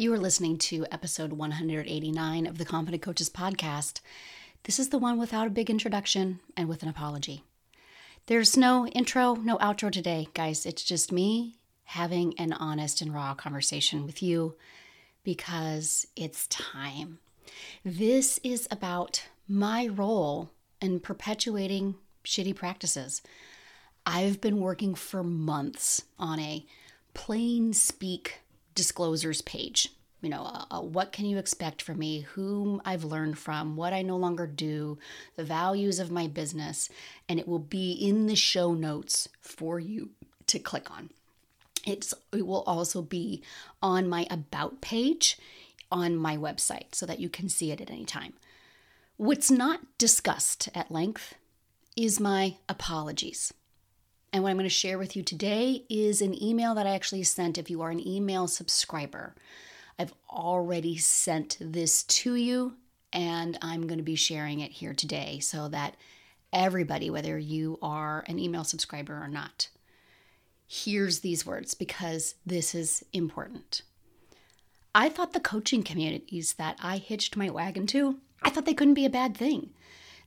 You are listening to episode 189 of the Confident Coaches podcast. This is the one without a big introduction and with an apology. There's no intro, no outro today, guys. It's just me having an honest and raw conversation with you because it's time. This is about my role in perpetuating shitty practices. I've been working for months on a plain speak disclosures page. You know, uh, uh, what can you expect from me, whom I've learned from, what I no longer do, the values of my business, and it will be in the show notes for you to click on. It's, it will also be on my About page on my website so that you can see it at any time. What's not discussed at length is my apologies. And what I'm going to share with you today is an email that I actually sent if you are an email subscriber. I've already sent this to you, and I'm going to be sharing it here today so that everybody, whether you are an email subscriber or not, hears these words because this is important. I thought the coaching communities that I hitched my wagon to, I thought they couldn't be a bad thing.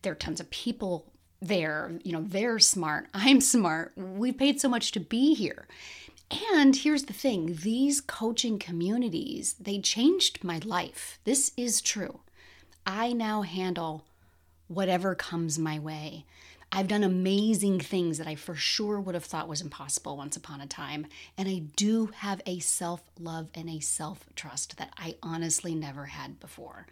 There are tons of people they're, you know, they're smart. I'm smart. We've paid so much to be here. And here's the thing these coaching communities, they changed my life. This is true. I now handle whatever comes my way. I've done amazing things that I for sure would have thought was impossible once upon a time. And I do have a self love and a self trust that I honestly never had before.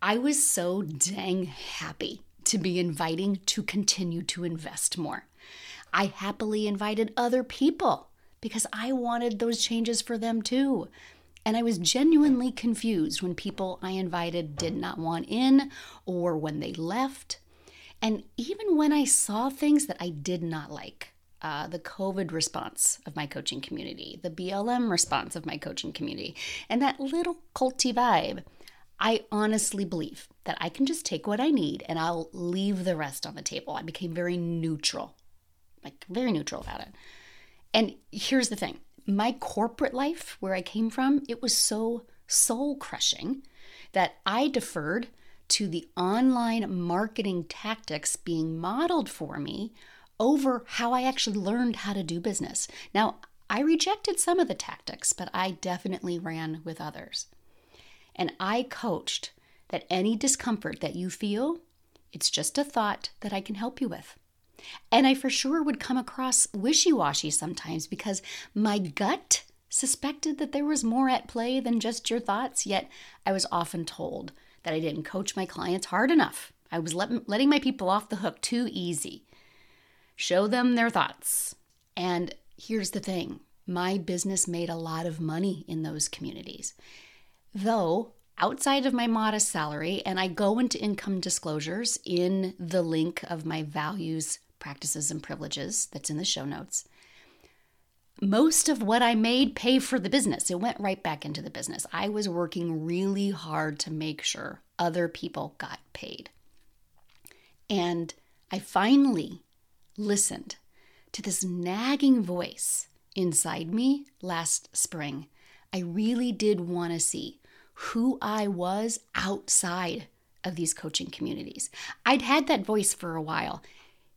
I was so dang happy to be inviting to continue to invest more. I happily invited other people because I wanted those changes for them too. And I was genuinely confused when people I invited did not want in or when they left. And even when I saw things that I did not like, uh, the COVID response of my coaching community, the BLM response of my coaching community, and that little culty vibe, I honestly believe that I can just take what I need and I'll leave the rest on the table. I became very neutral, like very neutral about it. And here's the thing my corporate life, where I came from, it was so soul crushing that I deferred to the online marketing tactics being modeled for me over how I actually learned how to do business. Now, I rejected some of the tactics, but I definitely ran with others. And I coached that any discomfort that you feel, it's just a thought that I can help you with. And I for sure would come across wishy washy sometimes because my gut suspected that there was more at play than just your thoughts, yet I was often told that I didn't coach my clients hard enough. I was let, letting my people off the hook too easy. Show them their thoughts. And here's the thing my business made a lot of money in those communities though outside of my modest salary, and I go into income disclosures in the link of my values, practices, and privileges that's in the show notes. Most of what I made paid for the business. It went right back into the business. I was working really hard to make sure other people got paid. And I finally listened to this nagging voice inside me last spring. I really did want to see who I was outside of these coaching communities. I'd had that voice for a while.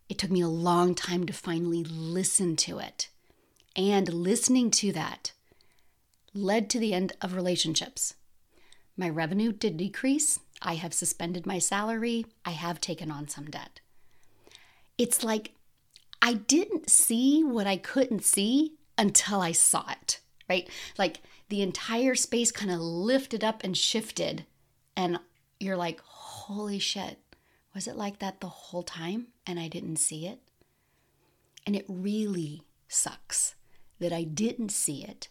It took me a long time to finally listen to it. And listening to that led to the end of relationships. My revenue did decrease. I have suspended my salary. I have taken on some debt. It's like I didn't see what I couldn't see until I saw it, right? Like the entire space kind of lifted up and shifted. And you're like, holy shit, was it like that the whole time and I didn't see it? And it really sucks that I didn't see it,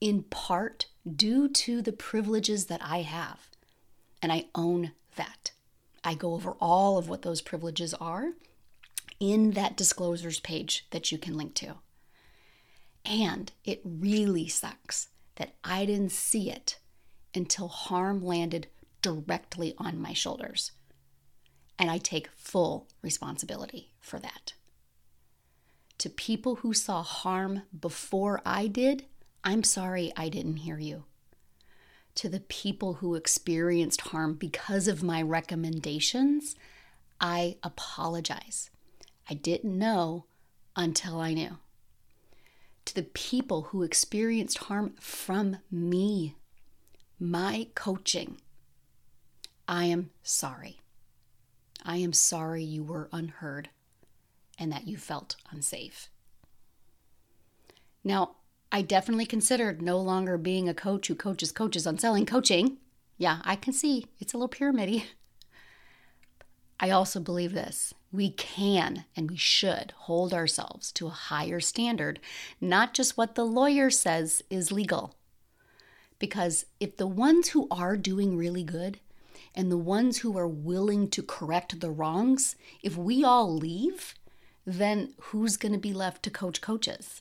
in part due to the privileges that I have. And I own that. I go over all of what those privileges are in that disclosures page that you can link to. And it really sucks that I didn't see it until harm landed directly on my shoulders. And I take full responsibility for that. To people who saw harm before I did, I'm sorry I didn't hear you. to the people who experienced harm because of my recommendations, I apologize. I didn't know until I knew. To the people who experienced harm from me, my coaching, I am sorry. I am sorry you were unheard and that you felt unsafe. Now, I definitely considered no longer being a coach who coaches coaches on selling coaching. Yeah, I can see it's a little pyramidy. I also believe this. We can and we should hold ourselves to a higher standard, not just what the lawyer says is legal. Because if the ones who are doing really good and the ones who are willing to correct the wrongs, if we all leave, then who's going to be left to coach coaches?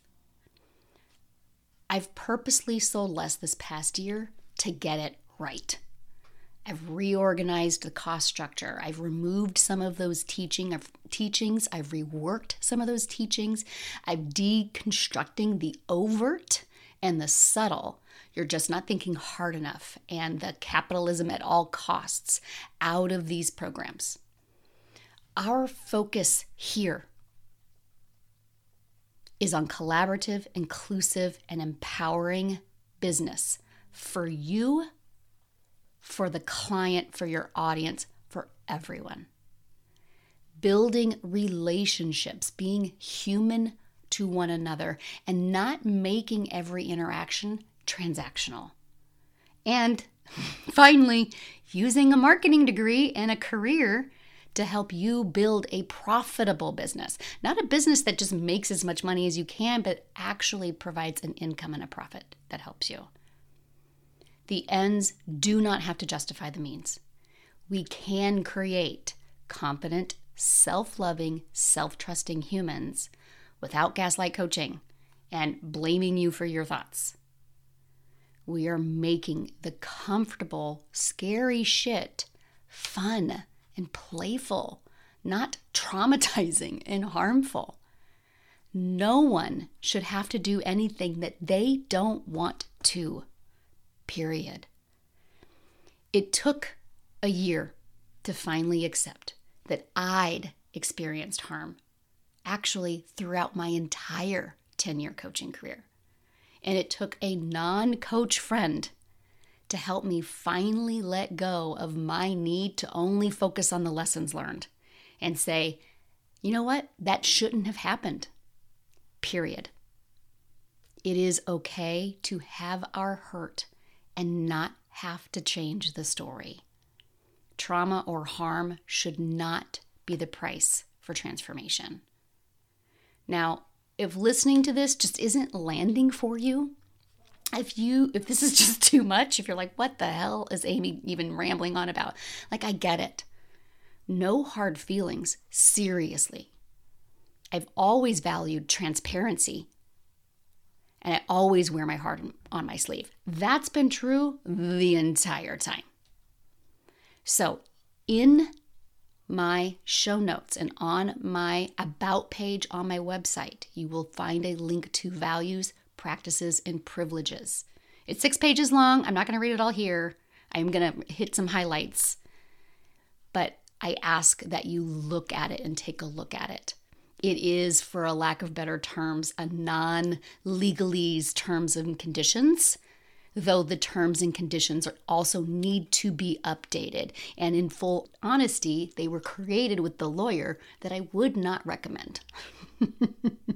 I've purposely sold less this past year to get it right. I've reorganized the cost structure. I've removed some of those teaching of teachings. I've reworked some of those teachings. I'm deconstructing the overt and the subtle. You're just not thinking hard enough and the capitalism at all costs out of these programs. Our focus here is on collaborative, inclusive, and empowering business for you, for the client, for your audience, for everyone. Building relationships, being human to one another, and not making every interaction transactional. And finally, using a marketing degree and a career to help you build a profitable business. Not a business that just makes as much money as you can, but actually provides an income and a profit that helps you. The ends do not have to justify the means. We can create competent, self loving, self trusting humans without gaslight coaching and blaming you for your thoughts. We are making the comfortable, scary shit fun and playful, not traumatizing and harmful. No one should have to do anything that they don't want to, period. It took a year to finally accept that I'd experienced harm, actually, throughout my entire 10 year coaching career. And it took a non coach friend to help me finally let go of my need to only focus on the lessons learned and say, you know what? That shouldn't have happened. Period. It is okay to have our hurt and not have to change the story. Trauma or harm should not be the price for transformation. Now, if listening to this just isn't landing for you, if you if this is just too much if you're like what the hell is amy even rambling on about like i get it no hard feelings seriously i've always valued transparency and i always wear my heart on my sleeve that's been true the entire time so in my show notes and on my about page on my website you will find a link to values practices, and privileges. It's six pages long. I'm not going to read it all here. I'm going to hit some highlights. But I ask that you look at it and take a look at it. It is, for a lack of better terms, a non legalese terms and conditions, though the terms and conditions also need to be updated. And in full honesty, they were created with the lawyer that I would not recommend.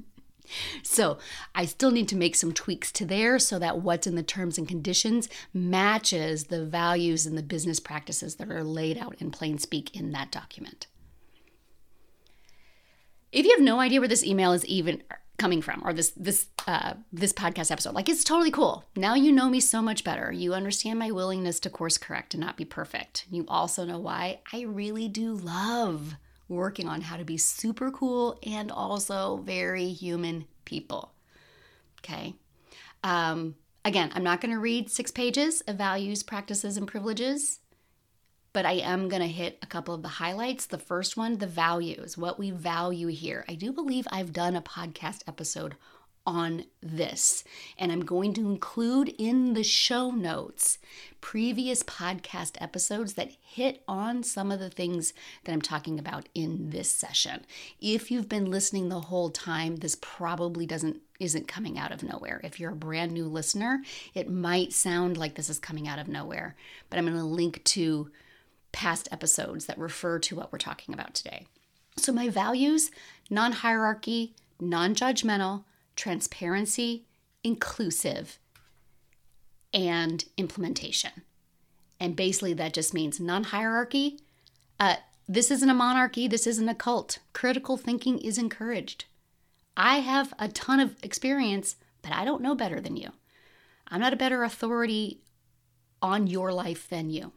So I still need to make some tweaks to there so that what's in the terms and conditions matches the values and the business practices that are laid out in plain speak in that document. If you have no idea where this email is even coming from or this this uh, this podcast episode like it's totally cool now you know me so much better you understand my willingness to course correct and not be perfect you also know why i really do love working on how to be super cool and also very human people. Okay. Um, again, I'm not going to read six pages of values, practices, and privileges, but I am going to hit a couple of the highlights. The first one, the values, what we value here. I do believe I've done a podcast episode on this. And I'm going to include in the show notes previous podcast episodes that hit on some of the things that I'm talking about in this session. If you've been listening the whole time, this probably doesn't isn't coming out of nowhere. If you're a brand new listener, it might sound like this is coming out of nowhere, but I'm going to link to past episodes that refer to what we're talking about today. So my values, non-hierarchy, non-judgmental, transparency, inclusive, and implementation. And basically, that just means non hierarchy. Uh, this isn't a monarchy, this isn't a cult. Critical thinking is encouraged. I have a ton of experience, but I don't know better than you. I'm not a better authority on your life than you.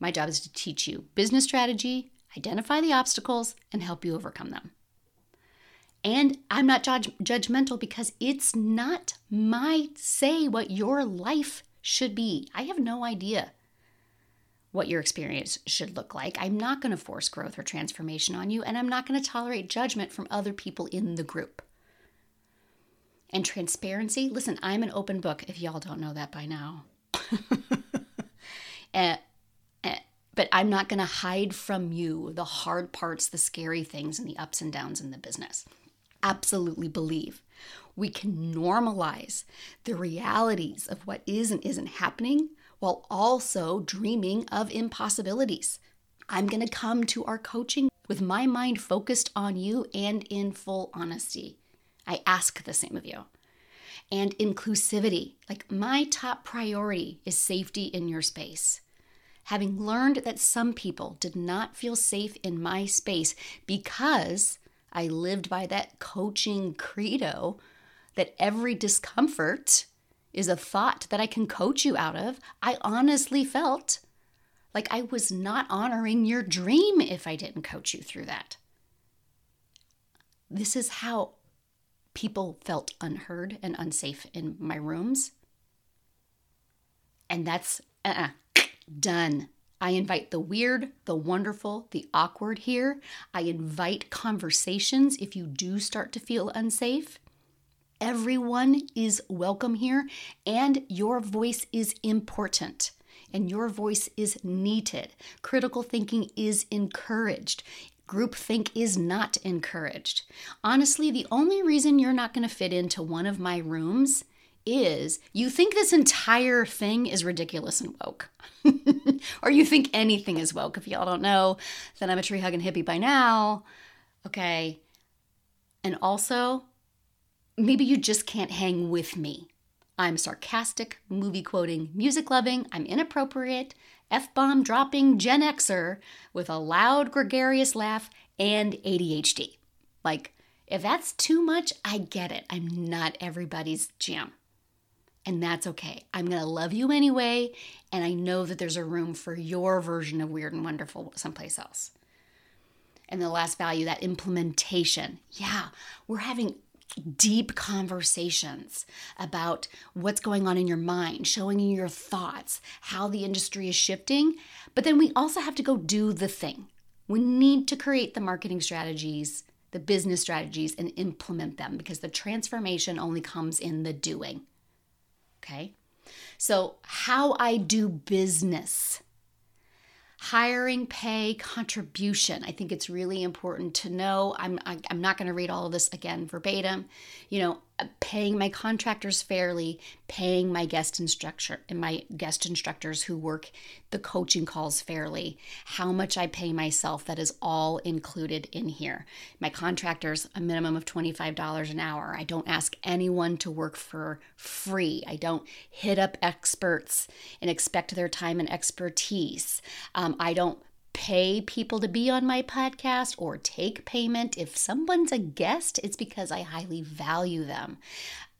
My job is to teach you business strategy, identify the obstacles, and help you overcome them. And I'm not judge- judgmental because it's not my say what your life should be. I have no idea what your experience should look like. I'm not going to force growth or transformation on you, and I'm not going to tolerate judgment from other people in the group. And transparency listen, I'm an open book, if y'all don't know that by now. and, eh, but I'm not going to hide from you the hard parts, the scary things, and the ups and downs in the business absolutely believe. We can normalize the realities of what is and isn't happening while also dreaming of impossibilities. I'm going to come to our coaching with my mind focused on you and in full honesty. I ask the same of you. And inclusivity. Like my top priority is safety in your space. Having learned that some people did not feel safe in my space because I lived by that coaching credo that every discomfort is a thought that I can coach you out of. I honestly felt like I was not honoring your dream if I didn't coach you through that. This is how people felt unheard and unsafe in my rooms. And that's uh-uh, done. I invite the weird, the wonderful, the awkward here. I invite conversations if you do start to feel unsafe. Everyone is welcome here, and your voice is important and your voice is needed. Critical thinking is encouraged. Groupthink is not encouraged. Honestly, the only reason you're not going to fit into one of my rooms is you think this entire thing is ridiculous and woke. or you think anything is woke. If y'all don't know, then I'm a tree hugging hippie by now. Okay. And also, maybe you just can't hang with me. I'm sarcastic, movie quoting, music loving, I'm inappropriate, F bomb dropping Gen Xer with a loud, gregarious laugh and ADHD. Like, if that's too much, I get it. I'm not everybody's jam and that's okay. I'm going to love you anyway, and I know that there's a room for your version of weird and wonderful someplace else. And the last value, that implementation. Yeah, we're having deep conversations about what's going on in your mind, showing you your thoughts, how the industry is shifting. But then we also have to go do the thing. We need to create the marketing strategies, the business strategies, and implement them because the transformation only comes in the doing. Okay. So, how I do business hiring pay contribution i think it's really important to know i'm I, am i am not going to read all of this again verbatim you know paying my contractors fairly, paying my guest instructor and my guest instructors who work the coaching calls fairly, how much I pay myself, that is all included in here. My contractors, a minimum of $25 an hour. I don't ask anyone to work for free. I don't hit up experts and expect their time and expertise. Um, I don't pay people to be on my podcast or take payment. If someone's a guest, it's because I highly value them.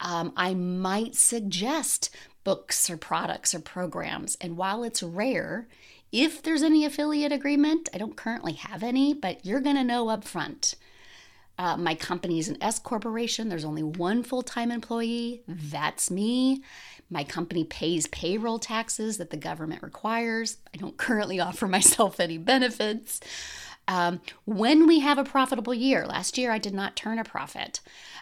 Um, I might suggest books or products or programs. And while it's rare, if there's any affiliate agreement, I don't currently have any, but you're going to know up front. Uh, my company is an S corporation. There's only one full time employee. That's me. My company pays payroll taxes that the government requires. I don't currently offer myself any benefits. Um, when we have a profitable year, last year I did not turn a profit,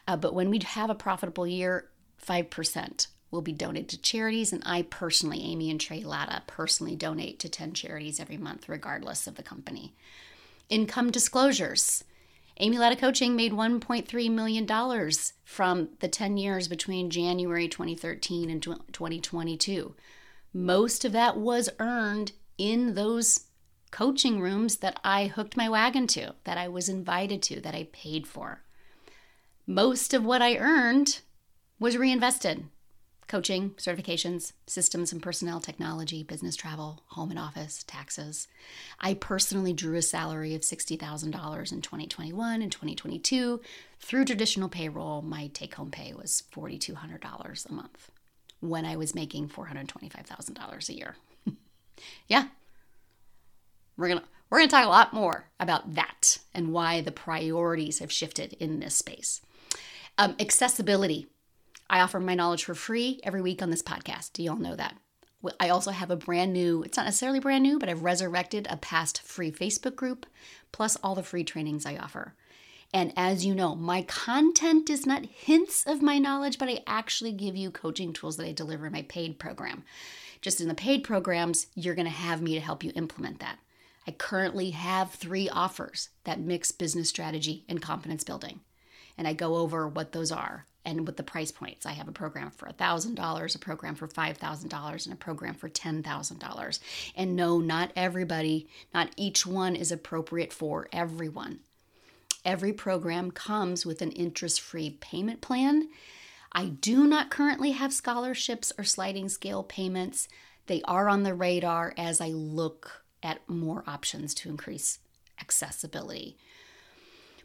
uh, but when we have a profitable year, 5% will be donated to charities. And I personally, Amy and Trey Latta, personally donate to 10 charities every month, regardless of the company. Income disclosures. Amy Latta Coaching made $1.3 million from the 10 years between January 2013 and 2022. Most of that was earned in those coaching rooms that I hooked my wagon to, that I was invited to, that I paid for. Most of what I earned was reinvested coaching, certifications, systems and personnel technology, business travel, home and office, taxes. I personally drew a salary of $60,000 in 2021 and 2022. Through traditional payroll, my take home pay was $4,200 a month when I was making $425,000 a year. yeah. We're going to we're going to talk a lot more about that and why the priorities have shifted in this space. Um, accessibility I offer my knowledge for free every week on this podcast. Do y'all know that? I also have a brand new, it's not necessarily brand new, but I've resurrected a past free Facebook group, plus all the free trainings I offer. And as you know, my content is not hints of my knowledge, but I actually give you coaching tools that I deliver in my paid program. Just in the paid programs, you're to have me to help you implement that. I currently have three offers that mix business strategy and confidence building. And I go over what those are and with the price points. I have a program for $1,000, a program for $5,000, and a program for $10,000. And no, not everybody, not each one is appropriate for everyone. Every program comes with an interest free payment plan. I do not currently have scholarships or sliding scale payments. They are on the radar as I look at more options to increase accessibility.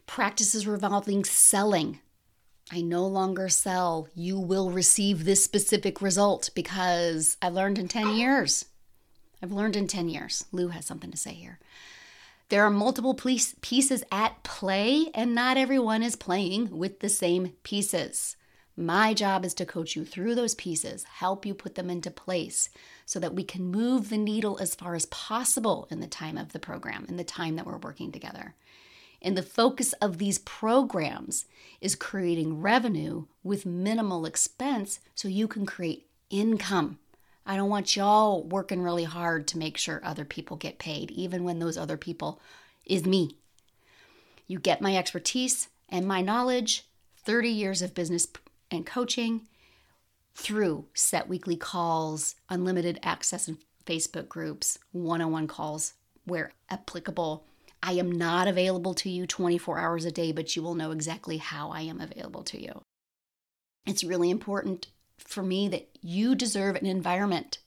Practices revolving selling I no longer sell, you will receive this specific result because I've learned in 10 years. I've learned in 10 years. Lou has something to say here. There are multiple pieces at play, and not everyone is playing with the same pieces. My job is to coach you through those pieces, help you put them into place so that we can move the needle as far as possible in the time of the program, in the time that we're working together. And the focus of these programs is creating revenue with minimal expense so you can create income. I don't want y'all working really hard to make sure other people get paid, even when those other people is me. You get my expertise and my knowledge, 30 years of business and coaching through set weekly calls, unlimited access in Facebook groups, one on one calls where applicable I am not available to you 24 hours a day, but you will know exactly how I am available to you. It's really important for me that you deserve an environment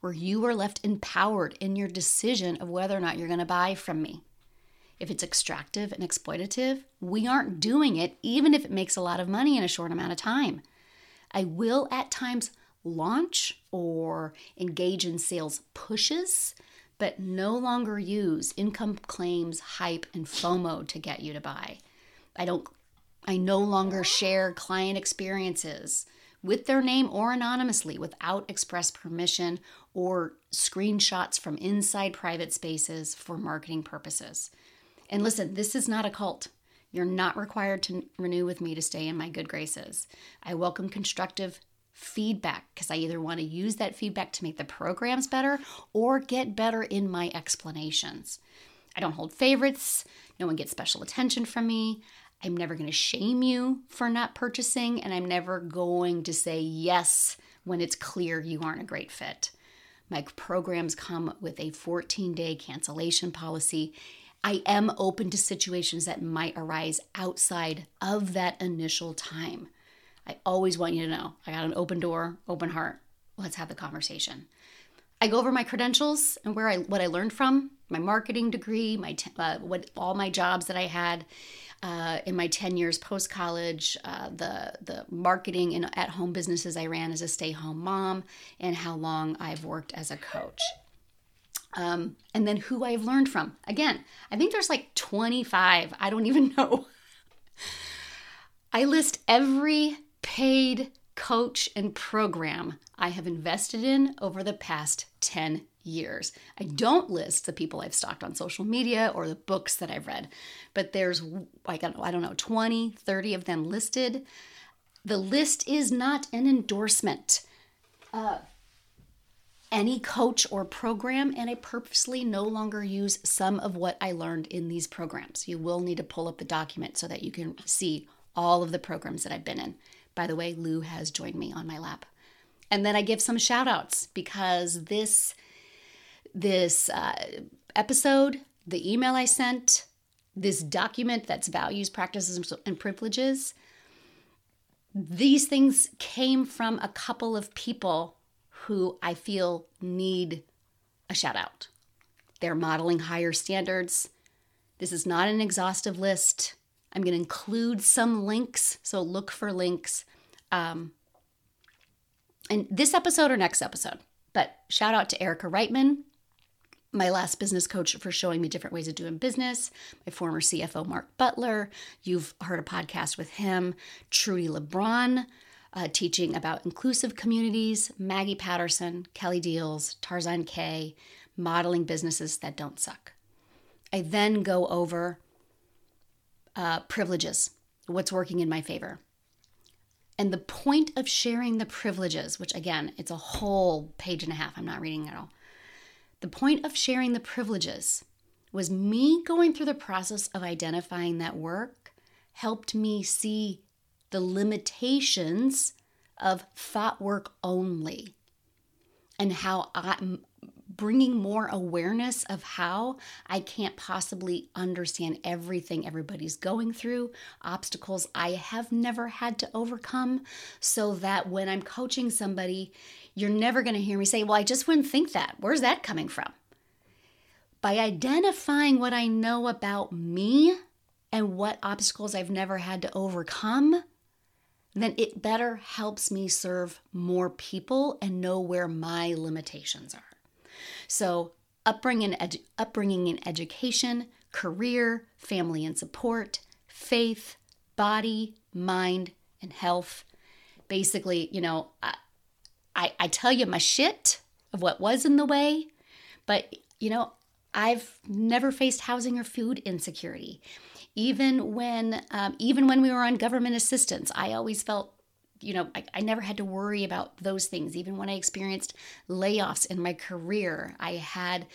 where you are left empowered in your decision of whether or not you're going to buy from me. If it's extractive and exploitative, we aren't doing it, even if it makes a lot of money in a short amount of time. I will at times launch or engage in sales pushes but no longer use income claims, hype, and FOMO to get you to buy. I don't I no longer share client experiences with their name or anonymously without express permission or screenshots from inside private spaces for marketing purposes. And listen, this is not a cult. You're not required to renew with me to stay in my good graces. I welcome constructive feedback because I either want to use that feedback to make the programs better or get better in my explanations. I don't hold favorites, no one gets special attention from me. I'm never going to shame you for not purchasing, and I'm never going to say yes when it's clear you aren't a great fit. My programs come with a 14 day cancellation policy. I am open to situations that might arise outside of that initial time. I always want you to know I got an open door, open heart. Let's have the conversation. I go over my credentials and where I what I learned from my marketing degree, my uh, what all my jobs that I had uh, in my ten years post college, uh, the the marketing and at home businesses I ran as a stay home mom, and how long I've worked as a coach. Um, and then who I've learned from. Again, I think there's like 25. I don't even know. I list every paid coach and program I have invested in over the past 10 years. I don't list the people I've stalked on social media or the books that I've read, but there's like, I don't know, 20, 30 of them listed. The list is not an endorsement. Uh, any coach or program, and I purposely no longer use some of what I learned in these programs. You will need to pull up the document so that you can see all of the programs that I've been in. By the way, Lou has joined me on my lap. And then I give some shout outs because this this uh, episode, the email I sent, this document that's values, practices, and privileges, these things came from a couple of people who I feel need a shout out. They're modeling higher standards. This is not an exhaustive list. I'm going to include some links, so look for links. Um, in this episode or next episode. But shout out to Erica Reitman, my last business coach, for showing me different ways of doing business. My former CFO, Mark Butler. You've heard a podcast with him. Trudi Lebron, uh, teaching about inclusive communities. Maggie Patterson, Kelly Diels, Tarzan Kay, modeling businesses that don't suck. I then go over uh, privileges, what's working in my favor. And the point of sharing the privileges, which again, it's a whole page and a half, I'm not reading it all. The point of sharing the privileges was me going through the process of identifying that work helped me see the limitations of thought work only and how I, bringing more awareness of how I can't possibly understand everything everybody's going through, obstacles I have never had to overcome, so that when I'm coaching somebody, you're never going to hear me say, Well, I just wouldn't think that. Where's that coming from? By identifying what I know about me and what obstacles I've never had to overcome, then it better helps me serve more people and know where my limitations are. So, upbringing, edu- upbringing in education, career, family and support, faith, body, mind, and health. Basically, you know, I, I, I tell you my shit of what was in the way, but, you know, I've never faced housing or food insecurity. Even when, um, even when we were on government assistance, I always felt you know, I, I, never had to worry about those things. Even when I experienced layoffs in my career, I had,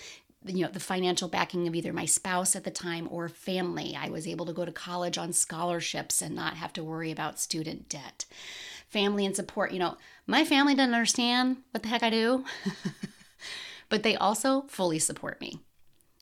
you know, the financial backing of either my spouse at the time or family. I was able to go to college on scholarships and not have to worry about student debt. Family and support, you know, my family doesn't understand what the heck I do, but they also fully support me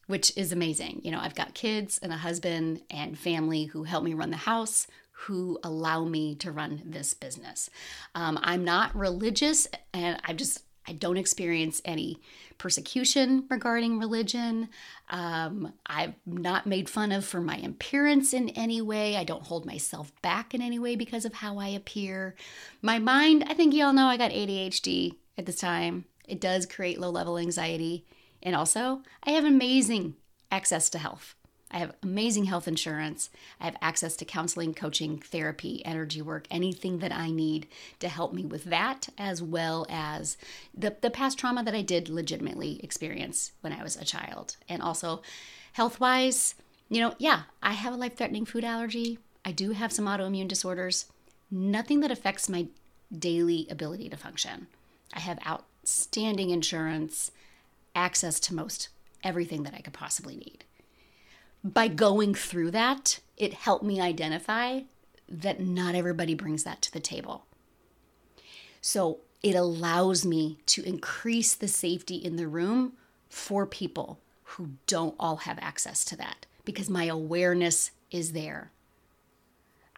which is amazing. You know, I've got kids and a husband and family who help me run the house, who allow me to run this business. Um, I'm not religious and I just, I don't experience any persecution regarding religion. Um, I'm not made fun of for my appearance in any way. I don't hold myself back in any way because of how I appear. My mind, I think you all know I got ADHD at this time. It does create low level anxiety. And also, I have amazing access to health. I have amazing health insurance. I have access to counseling, coaching, therapy, energy work, anything that I need to help me with that, as well as the, the past trauma that I did legitimately experience when I was a child. And also, health wise, you know, yeah, I have a life threatening food allergy. I do have some autoimmune disorders. Nothing that affects my daily ability to function. I have outstanding insurance, access to most everything that I could possibly need by going through that, it helped me identify that not everybody brings that to the table. So it allows me to increase the safety in the room for people who don't all have access to that because my awareness is there.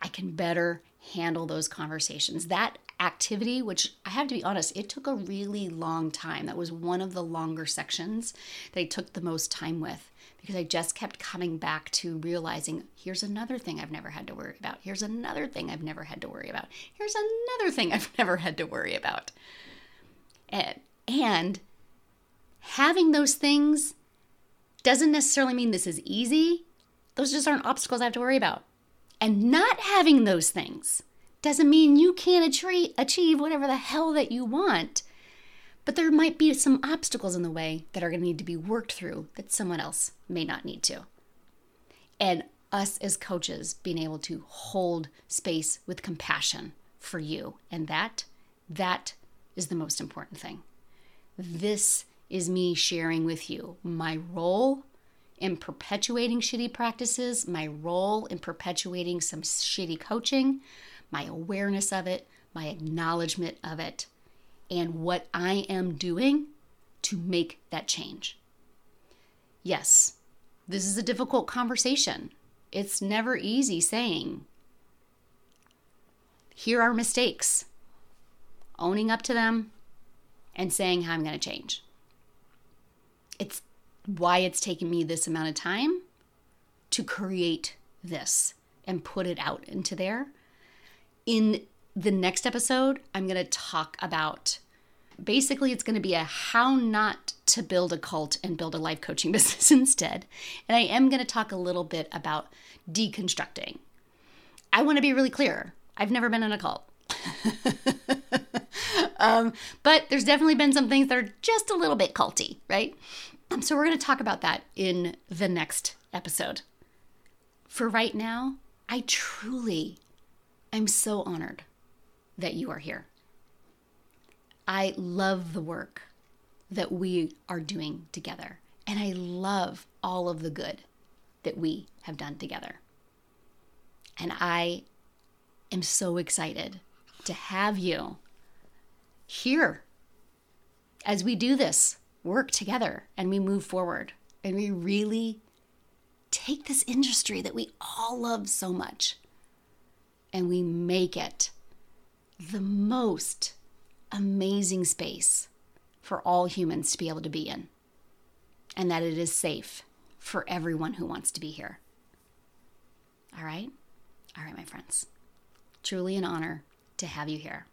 I can better handle those conversations. That activity, which I have to be honest, it took a really long time. That was one of the longer sections that I took the most time with because I just kept coming back to realizing here's another thing I've never had to worry about. Here's another thing I've never had to worry about. Here's another thing I've never had to worry about. And, and having those things doesn't necessarily mean this is easy. Those just aren't obstacles I have to worry about. And not having those things doesn't mean you can't achieve whatever the hell that you want But there might be some obstacles in the way that are going to need to be worked through that someone else may not need to. And us as coaches being able to hold space with compassion for you and that that is the most important thing. This is me sharing with you my role in perpetuating shitty practices, my role in perpetuating some shitty coaching, my awareness of it, my acknowledgement of it, and what I am doing to make that change. Yes, this is a difficult conversation. It's never easy saying, here are mistakes, owning up to them, and saying how I'm going to change. It's why it's taken me this amount of time to create this and put it out into there. In the next episode, I'm going to talk about basically it's going to be a how not to build a cult and build a life coaching business instead. And I am going to talk a little bit about deconstructing. I want to be really clear. I've never been in a cult. um, but there's definitely been some things that are just a little bit culty, right? Um, so we're going to talk about that in the next episode. For right now, I truly am so honored that you are here. I love the work that we are doing together, and I love all of the good that we have done together. And I am so excited to have you here as we do this work together and we move forward and we really take this industry that we all love so much and we make it the most amazing space for all humans to be able to be in, and that it is safe for everyone who wants to be here. All right? All right, my friends. Truly an honor to have you here.